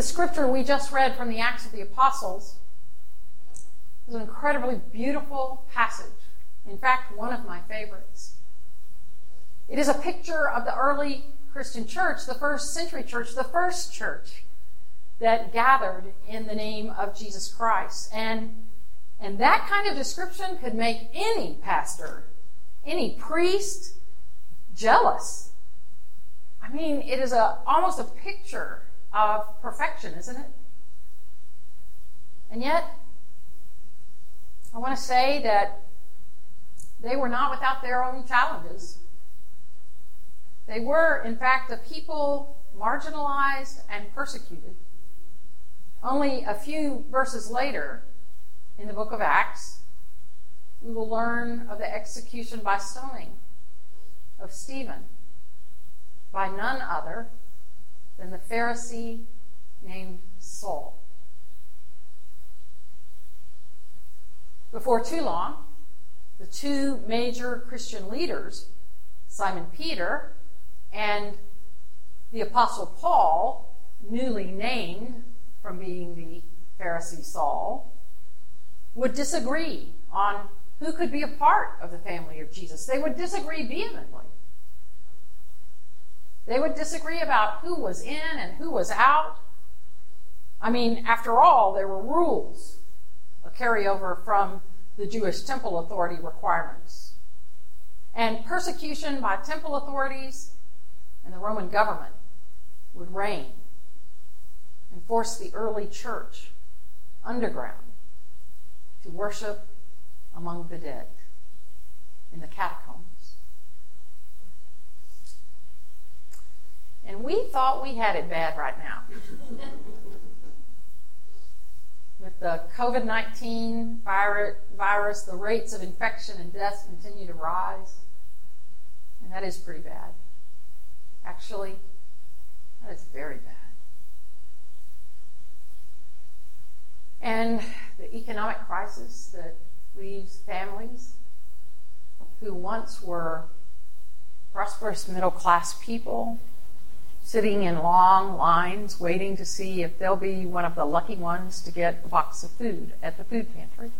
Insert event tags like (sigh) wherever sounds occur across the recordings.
The scripture we just read from the Acts of the Apostles is an incredibly beautiful passage. In fact, one of my favorites. It is a picture of the early Christian church, the first century church, the first church that gathered in the name of Jesus Christ. And, and that kind of description could make any pastor, any priest, jealous. I mean, it is a, almost a picture of perfection, isn't it? And yet, I want to say that they were not without their own challenges. They were, in fact, a people marginalized and persecuted. Only a few verses later, in the book of Acts, we will learn of the execution by stoning of Stephen by none other than the Pharisee named Saul. Before too long, the two major Christian leaders, Simon Peter and the Apostle Paul, newly named from being the Pharisee Saul, would disagree on who could be a part of the family of Jesus. They would disagree vehemently. They would disagree about who was in and who was out. I mean, after all, there were rules, a carryover from the Jewish temple authority requirements. And persecution by temple authorities and the Roman government would reign and force the early church underground to worship among the dead in the catacombs. And we thought we had it bad right now. With the COVID 19 virus, the rates of infection and deaths continue to rise. And that is pretty bad. Actually, that is very bad. And the economic crisis that leaves families who once were prosperous middle class people sitting in long lines waiting to see if they'll be one of the lucky ones to get a box of food at the food pantry.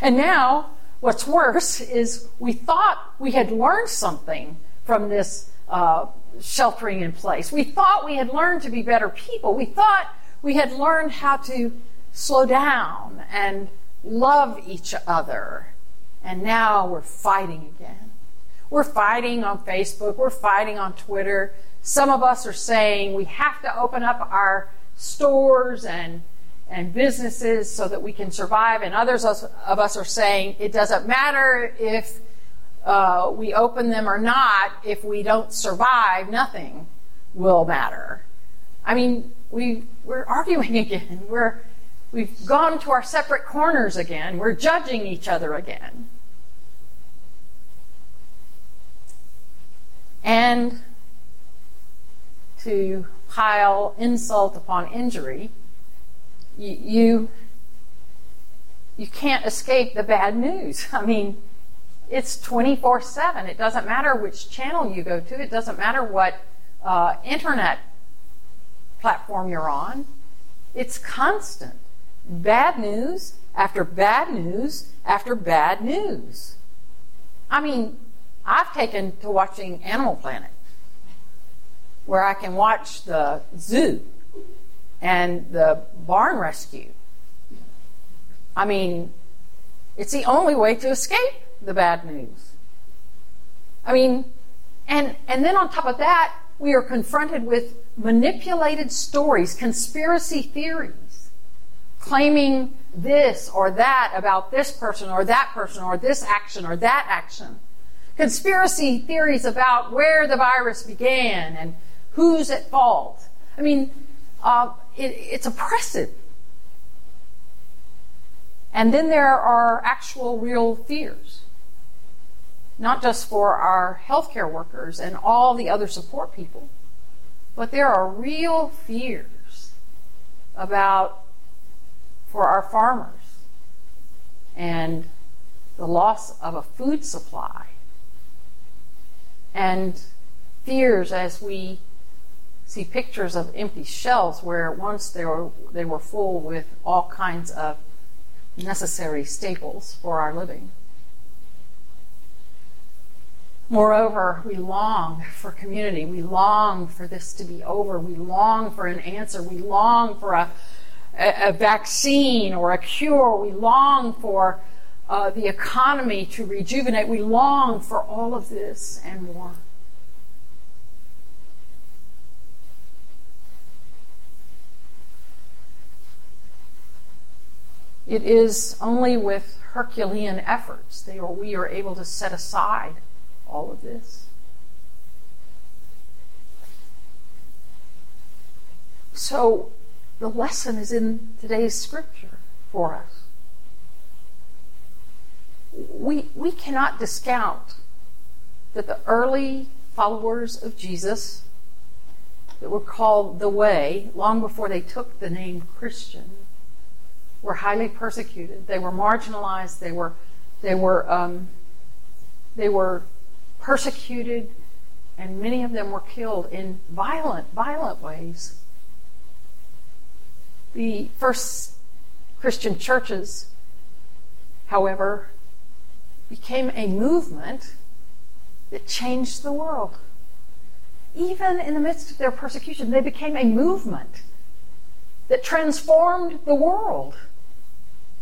And now, what's worse is we thought we had learned something from this uh, sheltering in place. We thought we had learned to be better people. We thought we had learned how to slow down and love each other. And now we're fighting again. We're fighting on Facebook. We're fighting on Twitter. Some of us are saying we have to open up our stores and and businesses so that we can survive. And others of us are saying it doesn't matter if uh, we open them or not. If we don't survive, nothing will matter. I mean, we, we're arguing (laughs) again. We're, we've gone to our separate corners again. We're judging each other again. And to pile insult upon injury, you, you, you can't escape the bad news. (laughs) I mean, it's 24 7. It doesn't matter which channel you go to, it doesn't matter what uh, internet platform you're on. It's constant. Bad news after bad news after bad news. I mean, I've taken to watching Animal Planet, where I can watch the zoo and the barn rescue. I mean, it's the only way to escape the bad news. I mean, and and then on top of that, we are confronted with manipulated stories, conspiracy theories, claiming this or that about this person or that person or this action or that action. Conspiracy theories about where the virus began and who's at fault. I mean, uh, it, it's oppressive. And then there are actual real fears, not just for our healthcare workers and all the other support people, but there are real fears about for our farmers and the loss of a food supply and fears as we see pictures of empty shelves where once they were, they were full with all kinds of necessary staples for our living. Moreover, we long for community. We long for this to be over. We long for an answer. We long for a, a, a vaccine or a cure. We long for uh, the economy to rejuvenate. We long for all of this and more. It is only with Herculean efforts that we are able to set aside all of this. So the lesson is in today's scripture for us. We, we cannot discount that the early followers of Jesus that were called the Way, long before they took the name Christian, were highly persecuted. They were marginalized. They were, they were, um, they were persecuted, and many of them were killed in violent, violent ways. The first Christian churches, however, became a movement that changed the world. Even in the midst of their persecution, they became a movement that transformed the world.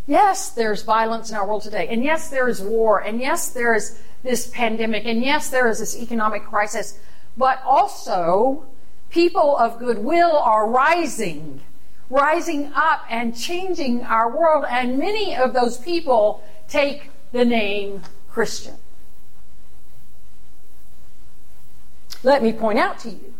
Yes, there's violence in our world today. And yes, there is war. And yes, there is this pandemic. And yes, there is this economic crisis. But also, people of goodwill are rising, rising up and changing our world. And many of those people take the name Christian. Let me point out to you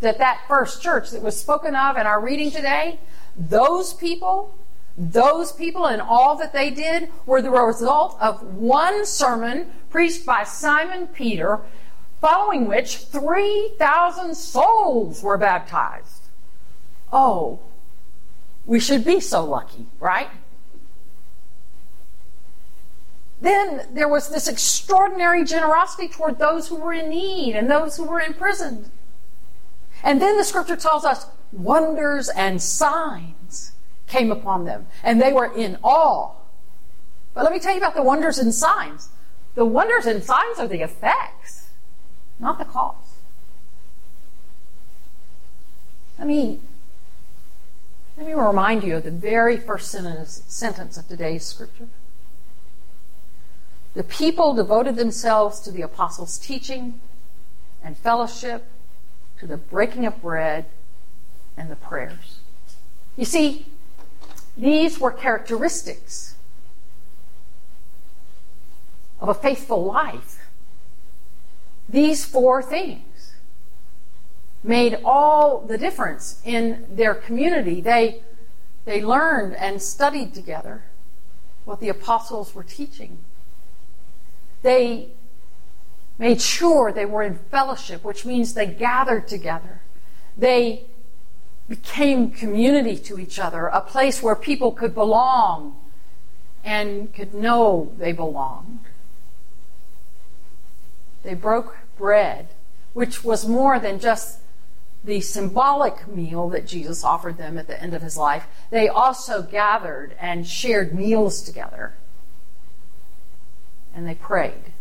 that that first church that was spoken of in our reading today, those people those people and all that they did were the result of one sermon preached by Simon Peter, following which 3,000 souls were baptized. Oh, we should be so lucky, right? Then there was this extraordinary generosity toward those who were in need and those who were imprisoned. And then the scripture tells us wonders and signs came upon them, and they were in awe. But let me tell you about the wonders and signs. The wonders and signs are the effects, not the cause. Let me, let me remind you of the very first sentence, sentence of today's scripture. The people devoted themselves to the apostles' teaching and fellowship, to the breaking of bread and the prayers. You see, these were characteristics of a faithful life. These four things made all the difference in their community. They, they learned and studied together what the apostles were teaching. They made sure they were in fellowship, which means they gathered together. They became community to each other, a place where people could belong and could know they belonged. They broke bread, which was more than just the symbolic meal that Jesus offered them at the end of his life. They also gathered and shared meals together. And they prayed.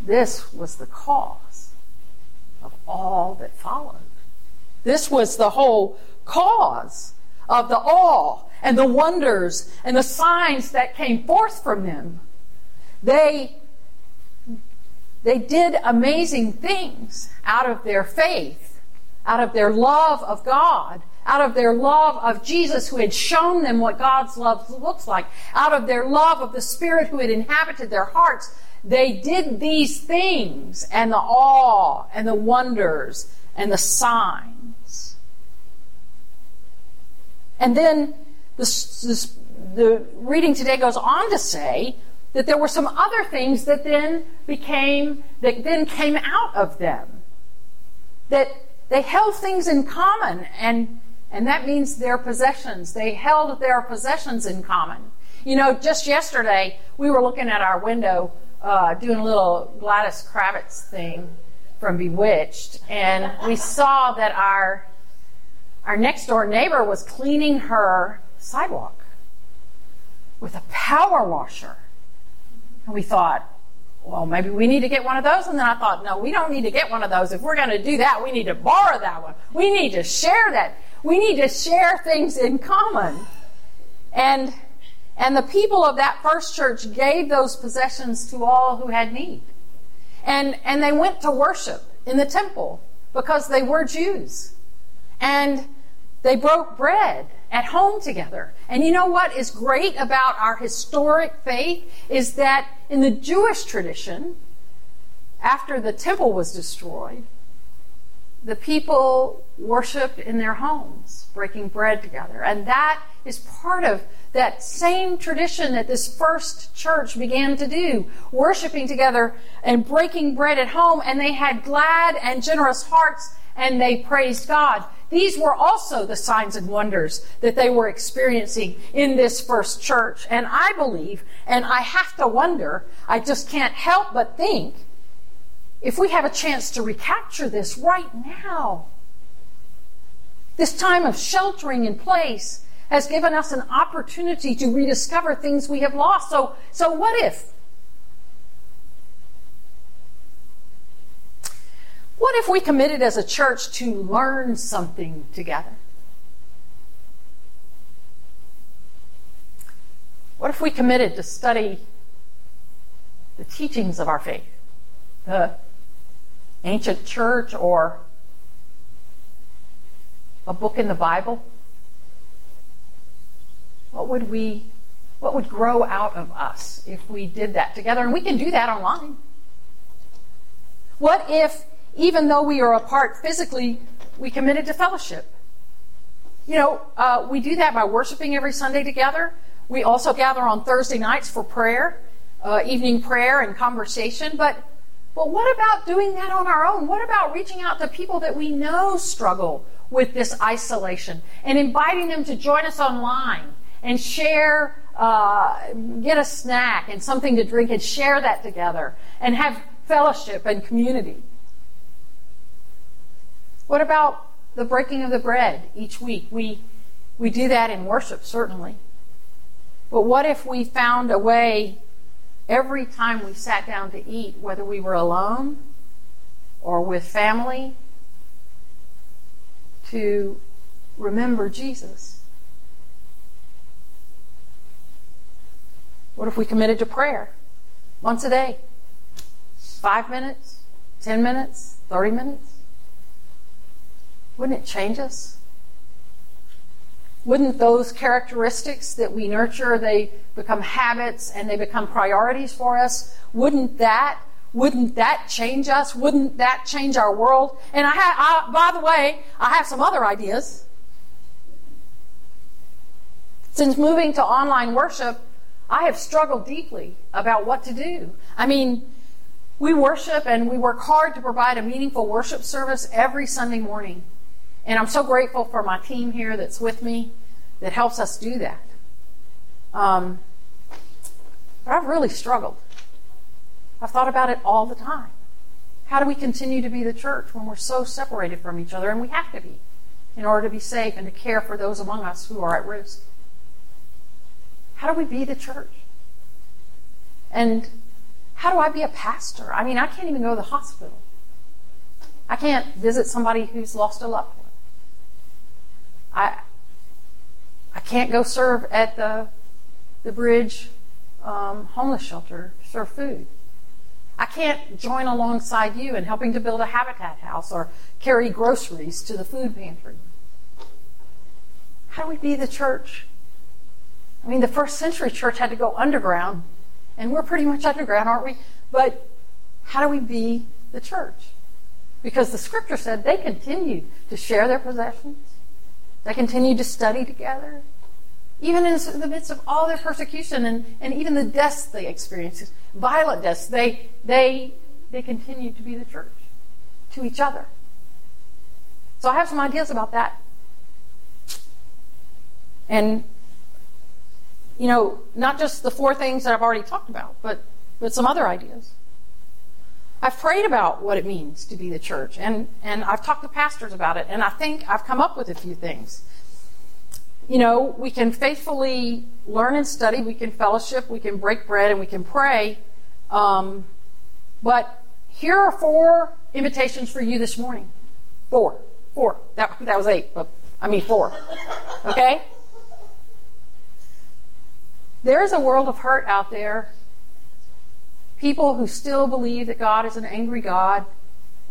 This was the cause of all that followed. This was the whole cause of the awe and the wonders and the signs that came forth from them. They, they did amazing things out of their faith, out of their love of God, out of their love of Jesus who had shown them what God's love looks like, out of their love of the Spirit who had inhabited their hearts, they did these things and the awe and the wonders and the signs. And then this, the reading today goes on to say that there were some other things that then became, that then came out of them. That they held things in common, and, and that means their possessions. They held their possessions in common. You know, just yesterday, we were looking at our window uh, doing a little Gladys Kravitz thing from Bewitched, and we saw that our our next door neighbor was cleaning her sidewalk with a power washer. And we thought, well, maybe we need to get one of those. And then I thought, no, we don't need to get one of those. If we're going to do that, we need to borrow that one. We need to share that. We need to share things in common. And, and the people of that first church gave those possessions to all who had need. And, and they went to worship in the temple because they were Jews. And they broke bread at home together. And you know what is great about our historic faith is that in the Jewish tradition, after the temple was destroyed, the people worshiped in their homes, breaking bread together. And that is part of that same tradition that this first church began to do, worshiping together and breaking bread at home. And they had glad and generous hearts and they praised God. These were also the signs and wonders that they were experiencing in this first church. And I believe, and I have to wonder, I just can't help but think, if we have a chance to recapture this right now, this time of sheltering in place has given us an opportunity to rediscover things we have lost. So, so what if? What if we committed as a church to learn something together? What if we committed to study the teachings of our faith? The ancient church or a book in the Bible? What would we what would grow out of us if we did that together? And we can do that online. What if even though we are apart physically, we committed to fellowship. You know, uh, we do that by worshiping every Sunday together. We also gather on Thursday nights for prayer, uh, evening prayer and conversation. But, but what about doing that on our own? What about reaching out to people that we know struggle with this isolation and inviting them to join us online and share, uh, get a snack and something to drink and share that together and have fellowship and community? What about the breaking of the bread each week? We, we do that in worship, certainly. But what if we found a way every time we sat down to eat, whether we were alone or with family, to remember Jesus? What if we committed to prayer once a day? Five minutes? Ten minutes? Thirty minutes? Wouldn't it change us? Wouldn't those characteristics that we nurture, they become habits and they become priorities for us? Wouldn't that wouldn't that change us? Wouldn't that change our world? And I, have, by the way, I have some other ideas. Since moving to online worship, I have struggled deeply about what to do. I mean, we worship and we work hard to provide a meaningful worship service every Sunday morning. And I'm so grateful for my team here that's with me that helps us do that. Um, but I've really struggled. I've thought about it all the time. How do we continue to be the church when we're so separated from each other? And we have to be in order to be safe and to care for those among us who are at risk. How do we be the church? And how do I be a pastor? I mean, I can't even go to the hospital. I can't visit somebody who's lost a loved one. I I can't go serve at the the bridge um, homeless shelter serve food. I can't join alongside you in helping to build a habitat house or carry groceries to the food pantry. How do we be the church? I mean, the first century church had to go underground, and we're pretty much underground, aren't we? But how do we be the church? Because the scripture said they continued to share their possessions, they continued to study together. Even in the midst of all their persecution and, and even the deaths they experienced, violent deaths, they, they, they continued to be the church to each other. So I have some ideas about that. And, you know, not just the four things that I've already talked about, but, but some other ideas. I've prayed about what it means to be the church, and, and I've talked to pastors about it, and I think I've come up with a few things. You know, we can faithfully learn and study, we can fellowship, we can break bread, and we can pray. Um, but here are four invitations for you this morning. Four. Four. That, that was eight, but I mean four. Okay? There is a world of hurt out there. People who still believe that God is an angry God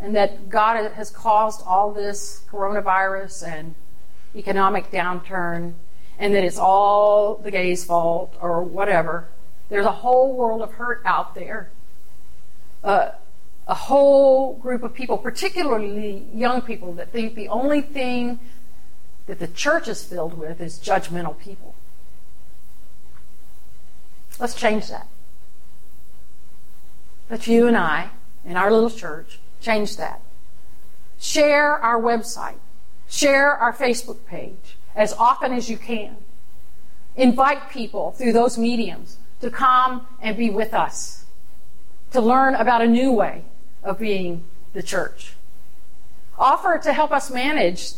and that God has caused all this coronavirus and economic downturn and that it's all the gay's fault or whatever. There's a whole world of hurt out there. Uh, a whole group of people, particularly young people, that think the only thing that the church is filled with is judgmental people. Let's change that. Let's you and I, in our little church, change that. Share our website. Share our Facebook page as often as you can. Invite people through those mediums to come and be with us, to learn about a new way of being the church. Offer to help us manage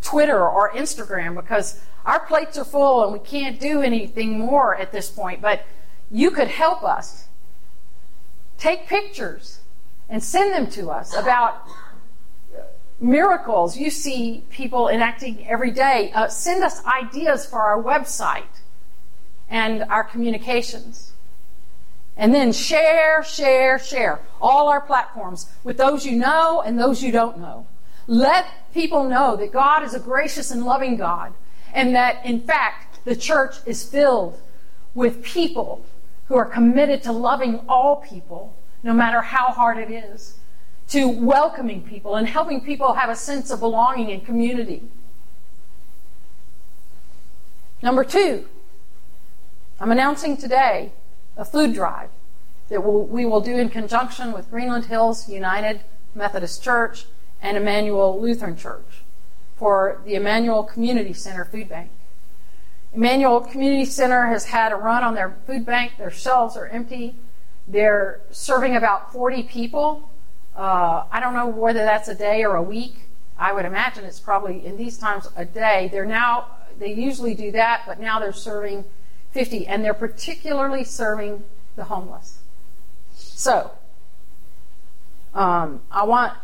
Twitter or Instagram because our plates are full and we can't do anything more at this point, but you could help us. Take pictures and send them to us about miracles you see people enacting every day. Uh, send us ideas for our website and our communications. And then share, share, share all our platforms with those you know and those you don't know. Let people know that God is a gracious and loving God and that, in fact, the church is filled with people who are committed to loving all people, no matter how hard it is, to welcoming people and helping people have a sense of belonging and community. Number two, I'm announcing today a food drive that we will do in conjunction with Greenland Hills United Methodist Church and Emmanuel Lutheran Church for the Emmanuel Community Center Food Bank. Emmanuel Community Center has had a run on their food bank. Their shelves are empty. They're serving about 40 people. Uh, I don't know whether that's a day or a week. I would imagine it's probably in these times a day. They're now, they usually do that, but now they're serving 50, and they're particularly serving the homeless. So, um, I want,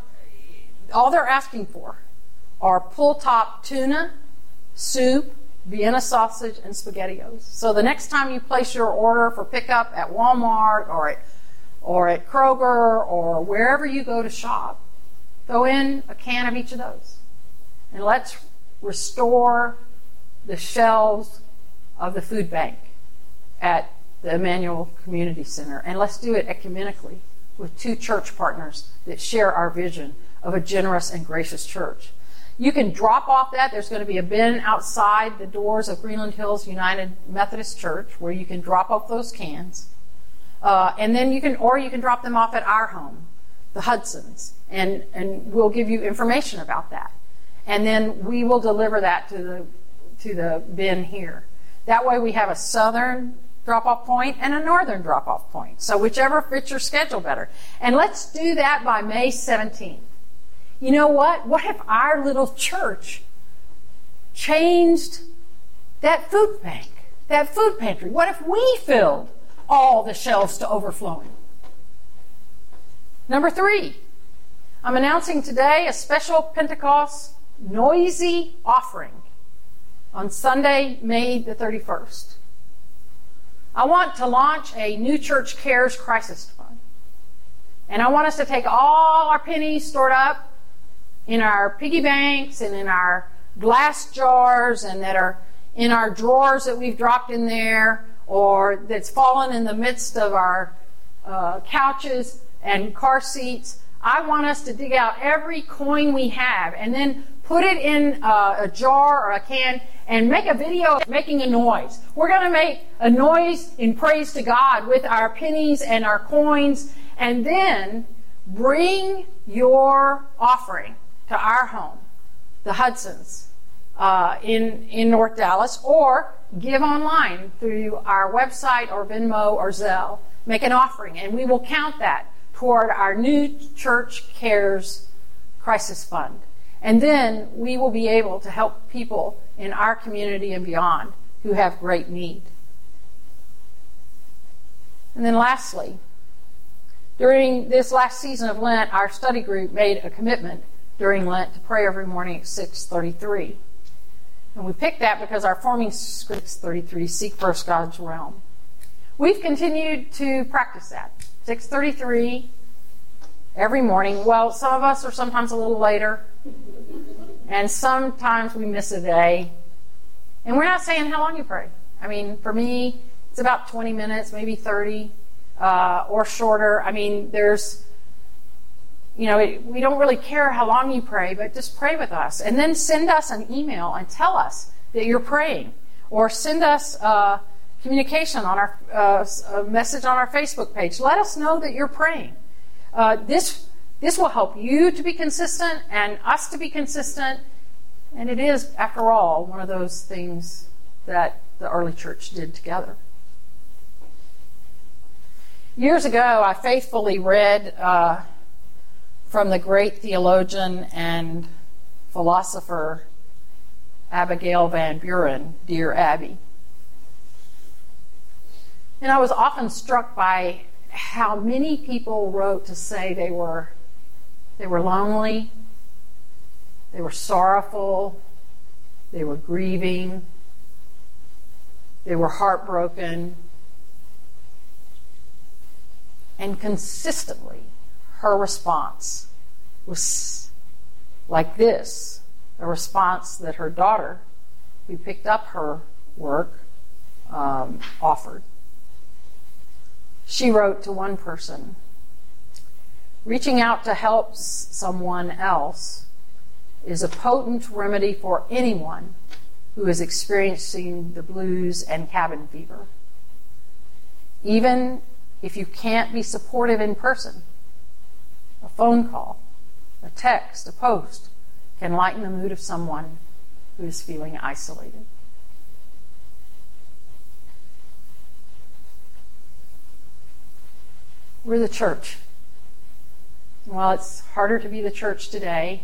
all they're asking for are pull top tuna, soup, Vienna sausage, and SpaghettiOs. So the next time you place your order for pickup at Walmart or at, or at Kroger or wherever you go to shop, throw in a can of each of those. And let's restore the shelves of the food bank at the Emmanuel Community Center. And let's do it ecumenically with two church partners that share our vision of a generous and gracious church. You can drop off that. There's going to be a bin outside the doors of Greenland Hills United Methodist Church where you can drop off those cans. Uh, and then you can, or you can drop them off at our home, the Hudsons, and, and we'll give you information about that. And then we will deliver that to the, to the bin here. That way we have a southern drop off point and a northern drop off point. So whichever fits your schedule better. And let's do that by May 17th you know what? What if our little church changed that food bank, that food pantry? What if we filled all the shelves to overflowing? Number three, I'm announcing today a special Pentecost noisy offering on Sunday, May the 31st. I want to launch a New Church Cares Crisis Fund. And I want us to take all our pennies stored up in our piggy banks and in our glass jars and that are in our drawers that we've dropped in there or that's fallen in the midst of our uh, couches and car seats. I want us to dig out every coin we have and then put it in uh, a jar or a can and make a video making a noise. We're going to make a noise in praise to God with our pennies and our coins and then bring your offering to our home, the Hudsons, uh, in, in North Dallas, or give online through our website or Venmo or Zelle. Make an offering, and we will count that toward our new Church Cares Crisis Fund. And then we will be able to help people in our community and beyond who have great need. And then lastly, during this last season of Lent, our study group made a commitment during Lent to pray every morning at 633. And we picked that because our forming script 33, Seek First God's Realm. We've continued to practice that. 633 every morning. Well, some of us are sometimes a little later, and sometimes we miss a day. And we're not saying how long you pray. I mean, for me, it's about 20 minutes, maybe 30, uh, or shorter. I mean, there's you know, it, we don't really care how long you pray, but just pray with us. And then send us an email and tell us that you're praying. Or send us uh, communication on our uh, a message on our Facebook page. Let us know that you're praying. Uh, this this will help you to be consistent and us to be consistent. And it is, after all, one of those things that the early church did together. Years ago, I faithfully read uh, from the great theologian and philosopher Abigail Van Buren, Dear Abby. And I was often struck by how many people wrote to say they were they were lonely, they were sorrowful, they were grieving, they were heartbroken, and consistently her response was like this a response that her daughter, who picked up her work, um, offered. She wrote to one person Reaching out to help someone else is a potent remedy for anyone who is experiencing the blues and cabin fever. Even if you can't be supportive in person, phone call, a text, a post can lighten the mood of someone who is feeling isolated. We're the church. While it's harder to be the church today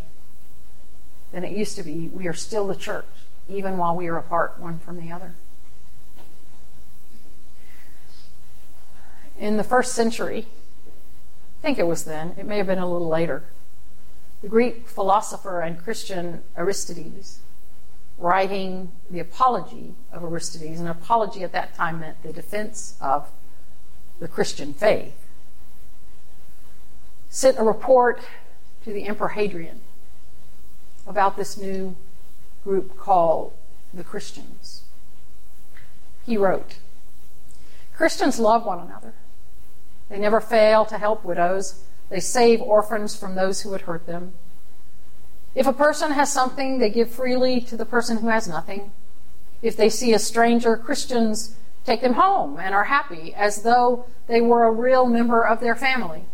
than it used to be, we are still the church, even while we are apart one from the other. In the first century, think it was then, it may have been a little later. The Greek philosopher and Christian Aristides, writing the Apology of Aristides, an apology at that time meant the defense of the Christian faith, sent a report to the Emperor Hadrian about this new group called the Christians. He wrote, Christians love one another. They never fail to help widows. They save orphans from those who would hurt them. If a person has something, they give freely to the person who has nothing. If they see a stranger, Christians take them home and are happy as though they were a real member of their family.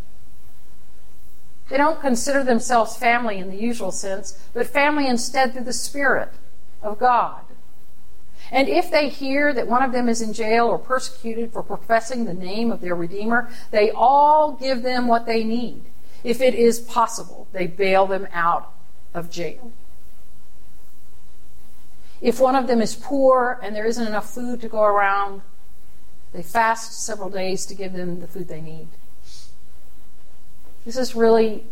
They don't consider themselves family in the usual sense, but family instead through the Spirit of God. And if they hear that one of them is in jail or persecuted for professing the name of their Redeemer, they all give them what they need. If it is possible, they bail them out of jail. If one of them is poor and there isn't enough food to go around, they fast several days to give them the food they need. This is really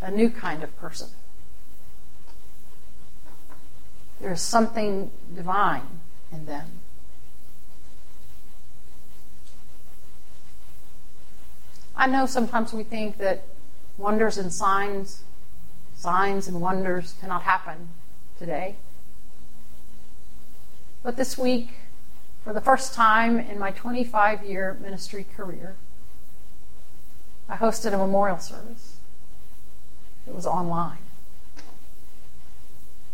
a new kind of person. There is something divine in them. I know sometimes we think that wonders and signs, signs and wonders cannot happen today. But this week, for the first time in my 25 year ministry career, I hosted a memorial service. It was online.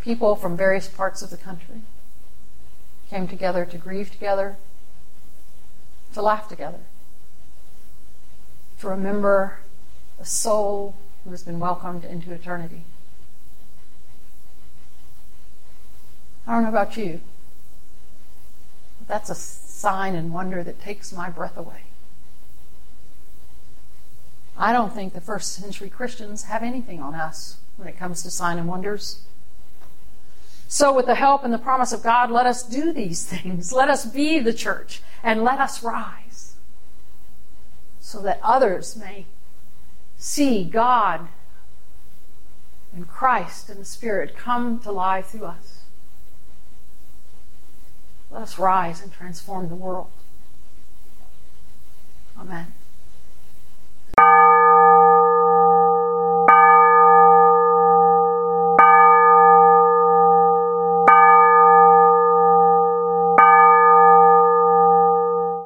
People from various parts of the country came together to grieve together, to laugh together, to remember a soul who has been welcomed into eternity. I don't know about you, but that's a sign and wonder that takes my breath away. I don't think the first century Christians have anything on us when it comes to sign and wonders. So, with the help and the promise of God, let us do these things. Let us be the church and let us rise so that others may see God and Christ and the Spirit come to life through us. Let us rise and transform the world. Amen.